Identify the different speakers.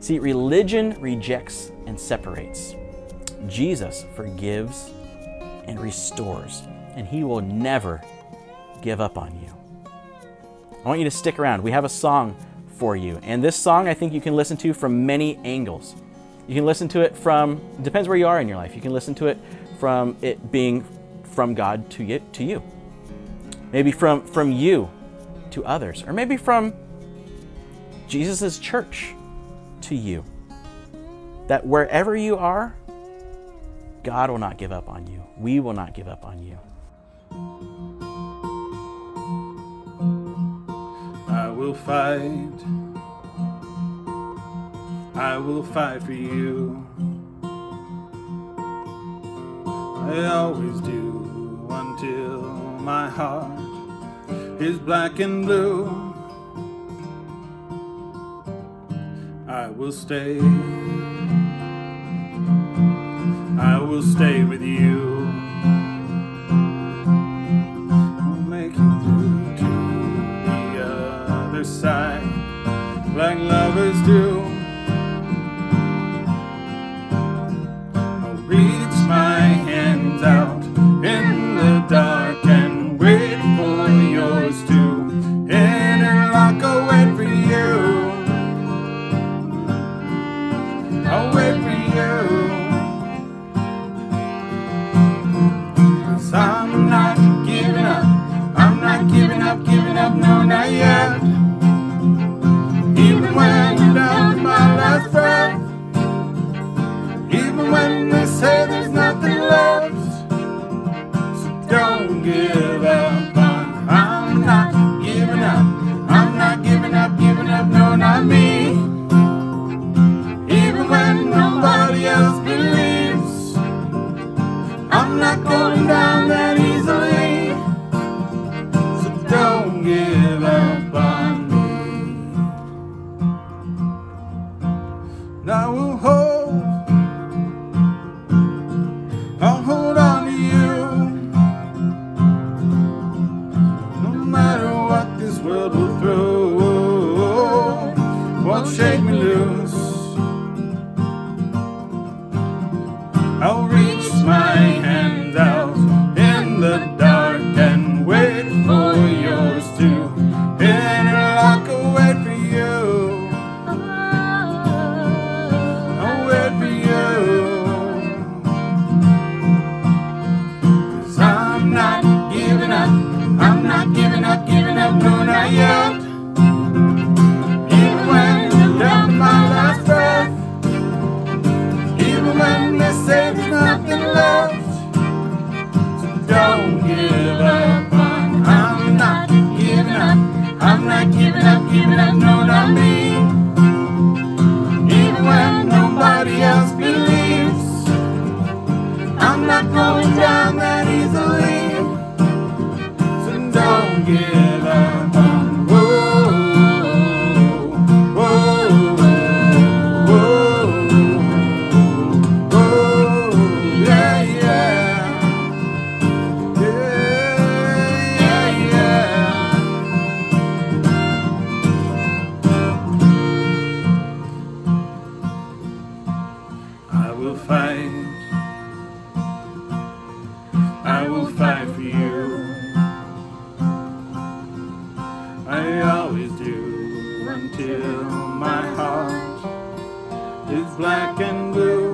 Speaker 1: See, religion rejects and separates. Jesus forgives and restores, and he will never give up on you. I want you to stick around. We have a song for you. And this song, I think you can listen to from many angles. You can listen to it from, depends where you are in your life. You can listen to it from it being from God to you, to you. Maybe from, from you to others, or maybe from Jesus' church to you. That wherever you are, God will not give up on you. We will not give up on you.
Speaker 2: I will fight. I will fight for you. I always do until my heart is black and blue. I will stay. I will stay with you. Even when my last breath. Even when they say there's nothing left. Don't give up. I'm not giving up. I'm not giving up, giving up, no, not me. Even when nobody else believes. I'm not won't shake me loose. I'll reach my hands out in the dark and wait for yours to interlock. I'll wait for you. I'll wait for you. Cause I'm not giving up. I'm not giving up, giving up, give. I'm not giving up. I'm not giving up, giving up, no, not me. Fight. I will fight for you. I always do until my heart is black and blue.